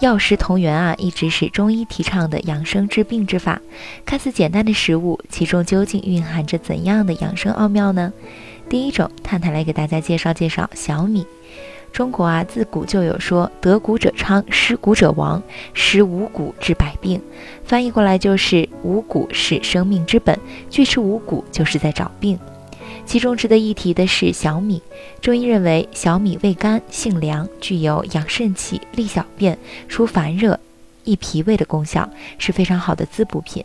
药食同源啊，一直是中医提倡的养生治病之法。看似简单的食物，其中究竟蕴含着怎样的养生奥妙呢？第一种，探探来给大家介绍介绍小米。中国啊，自古就有说“得谷者昌，失谷者亡”，食五谷治百病。翻译过来就是五谷是生命之本，拒吃五谷就是在找病。其中值得一提的是小米。中医认为，小米味甘性凉，具有养肾气、利小便、除烦热、益脾胃的功效，是非常好的滋补品。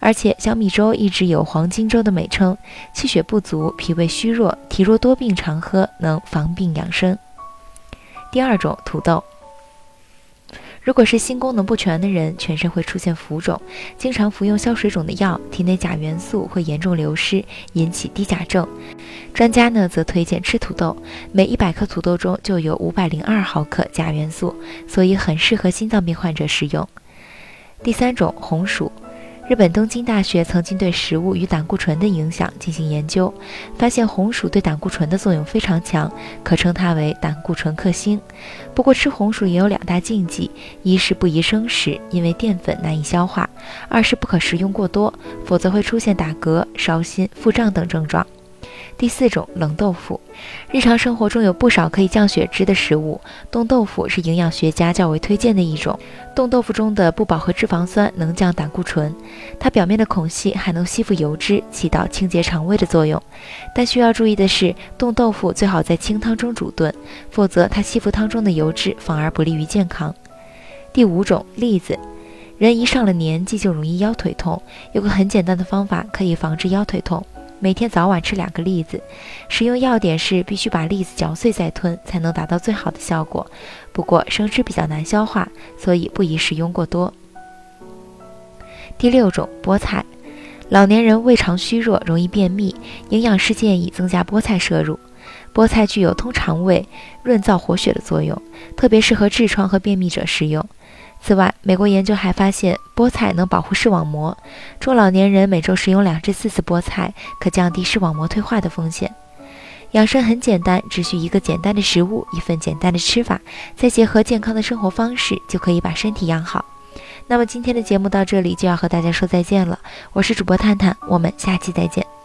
而且，小米粥一直有“黄金粥”的美称。气血不足、脾胃虚弱、体弱多病常喝，能防病养生。第二种，土豆。如果是心功能不全的人，全身会出现浮肿，经常服用消水肿的药，体内钾元素会严重流失，引起低钾症。专家呢则推荐吃土豆，每一百克土豆中就有五百零二毫克钾元素，所以很适合心脏病患者食用。第三种，红薯。日本东京大学曾经对食物与胆固醇的影响进行研究，发现红薯对胆固醇的作用非常强，可称它为胆固醇克星。不过吃红薯也有两大禁忌：一是不宜生食，因为淀粉难以消化；二是不可食用过多，否则会出现打嗝、烧心、腹胀等症状。第四种冷豆腐，日常生活中有不少可以降血脂的食物，冻豆腐是营养学家较为推荐的一种。冻豆腐中的不饱和脂肪酸能降胆固醇，它表面的孔隙还能吸附油脂，起到清洁肠胃的作用。但需要注意的是，冻豆腐最好在清汤中煮炖，否则它吸附汤中的油脂，反而不利于健康。第五种栗子，人一上了年纪就容易腰腿痛，有个很简单的方法可以防治腰腿痛。每天早晚吃两个栗子，食用要点是必须把栗子嚼碎再吞，才能达到最好的效果。不过生吃比较难消化，所以不宜食用过多。第六种菠菜，老年人胃肠虚弱，容易便秘，营养师建议增加菠菜摄入。菠菜具有通肠胃、润燥活血的作用，特别适合痔疮和便秘者食用。此外，美国研究还发现，菠菜能保护视网膜。中老年人每周食用两至四次菠菜，可降低视网膜退化的风险。养生很简单，只需一个简单的食物，一份简单的吃法，再结合健康的生活方式，就可以把身体养好。那么今天的节目到这里就要和大家说再见了，我是主播探探，我们下期再见。